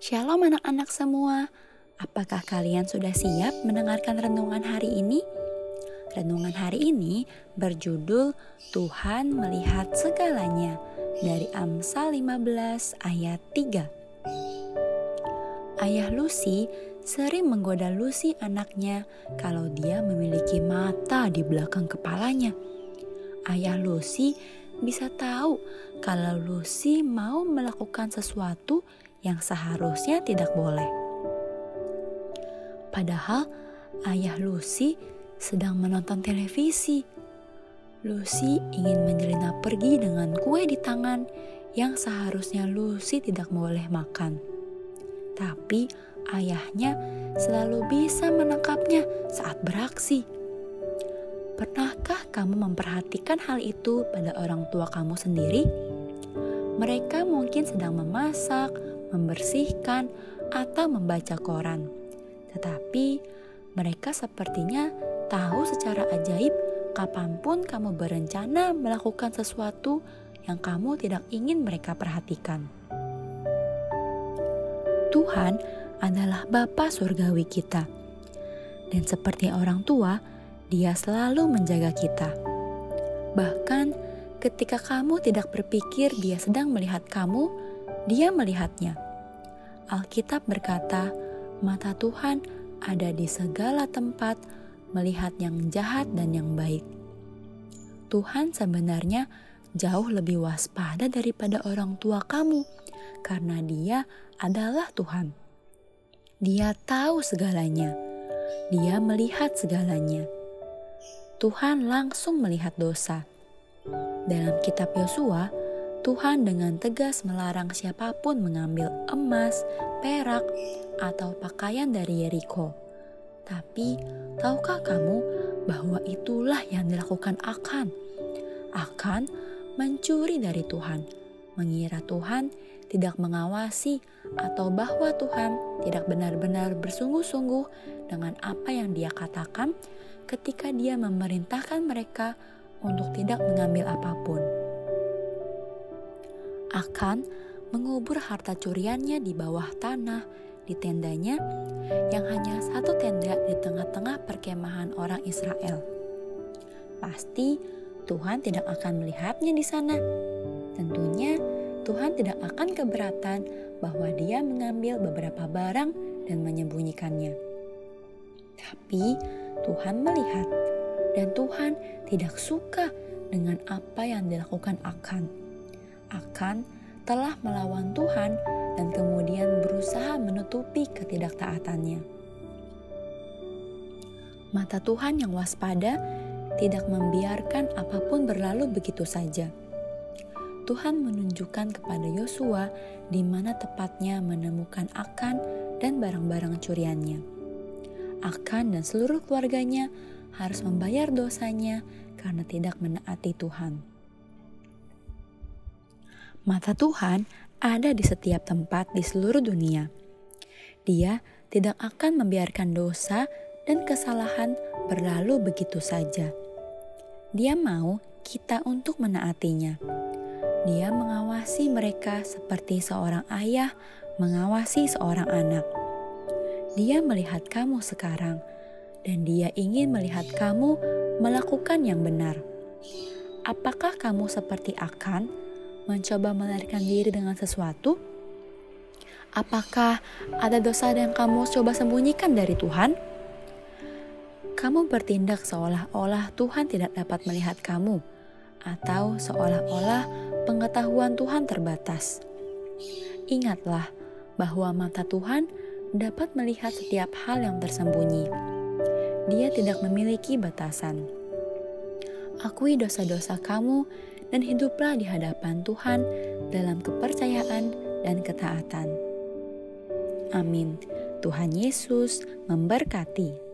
Shalom anak-anak semua. Apakah kalian sudah siap mendengarkan renungan hari ini? Renungan hari ini berjudul Tuhan melihat segalanya dari Amsal 15 ayat 3. Ayah Lucy sering menggoda Lucy anaknya kalau dia memiliki mata di belakang kepalanya. Ayah Lucy bisa tahu kalau Lucy mau melakukan sesuatu yang seharusnya tidak boleh. Padahal ayah Lucy sedang menonton televisi. Lucy ingin menyelinap pergi dengan kue di tangan yang seharusnya Lucy tidak boleh makan. Tapi ayahnya selalu bisa menangkapnya saat beraksi. Pernahkah kamu memperhatikan hal itu pada orang tua kamu sendiri? Mereka mungkin sedang memasak, membersihkan, atau membaca koran. Tetapi mereka sepertinya tahu secara ajaib kapan pun kamu berencana melakukan sesuatu yang kamu tidak ingin mereka perhatikan. Tuhan adalah Bapa surgawi kita. Dan seperti orang tua, Dia selalu menjaga kita. Bahkan ketika kamu tidak berpikir Dia sedang melihat kamu, dia melihatnya. Alkitab berkata, "Mata Tuhan ada di segala tempat, melihat yang jahat dan yang baik." Tuhan sebenarnya jauh lebih waspada daripada orang tua kamu, karena Dia adalah Tuhan. Dia tahu segalanya, Dia melihat segalanya. Tuhan langsung melihat dosa. Dalam Kitab Yosua, Tuhan dengan tegas melarang siapa pun mengambil emas, perak, atau pakaian dari Yeriko. Tapi, tahukah kamu bahwa itulah yang dilakukan Akan? Akan mencuri dari Tuhan, mengira Tuhan tidak mengawasi atau bahwa Tuhan tidak benar-benar bersungguh-sungguh dengan apa yang dia katakan ketika dia memerintahkan mereka untuk tidak mengambil apa pun akan mengubur harta curiannya di bawah tanah di tendanya yang hanya satu tenda di tengah-tengah perkemahan orang Israel. Pasti Tuhan tidak akan melihatnya di sana. Tentunya Tuhan tidak akan keberatan bahwa dia mengambil beberapa barang dan menyembunyikannya. Tapi Tuhan melihat dan Tuhan tidak suka dengan apa yang dilakukan Akan akan telah melawan Tuhan dan kemudian berusaha menutupi ketidaktaatannya. Mata Tuhan yang waspada tidak membiarkan apa pun berlalu begitu saja. Tuhan menunjukkan kepada Yosua di mana tepatnya menemukan Akan dan barang-barang curiannya. Akan dan seluruh keluarganya harus membayar dosanya karena tidak menaati Tuhan. Mata Tuhan ada di setiap tempat di seluruh dunia. Dia tidak akan membiarkan dosa dan kesalahan berlalu begitu saja. Dia mau kita untuk menaatinya. Dia mengawasi mereka seperti seorang ayah mengawasi seorang anak. Dia melihat kamu sekarang, dan dia ingin melihat kamu melakukan yang benar. Apakah kamu seperti akan? mencoba melarikan diri dengan sesuatu? Apakah ada dosa yang kamu coba sembunyikan dari Tuhan? Kamu bertindak seolah-olah Tuhan tidak dapat melihat kamu, atau seolah-olah pengetahuan Tuhan terbatas. Ingatlah bahwa mata Tuhan dapat melihat setiap hal yang tersembunyi. Dia tidak memiliki batasan. Akui dosa-dosa kamu dan hiduplah di hadapan Tuhan dalam kepercayaan dan ketaatan. Amin. Tuhan Yesus memberkati.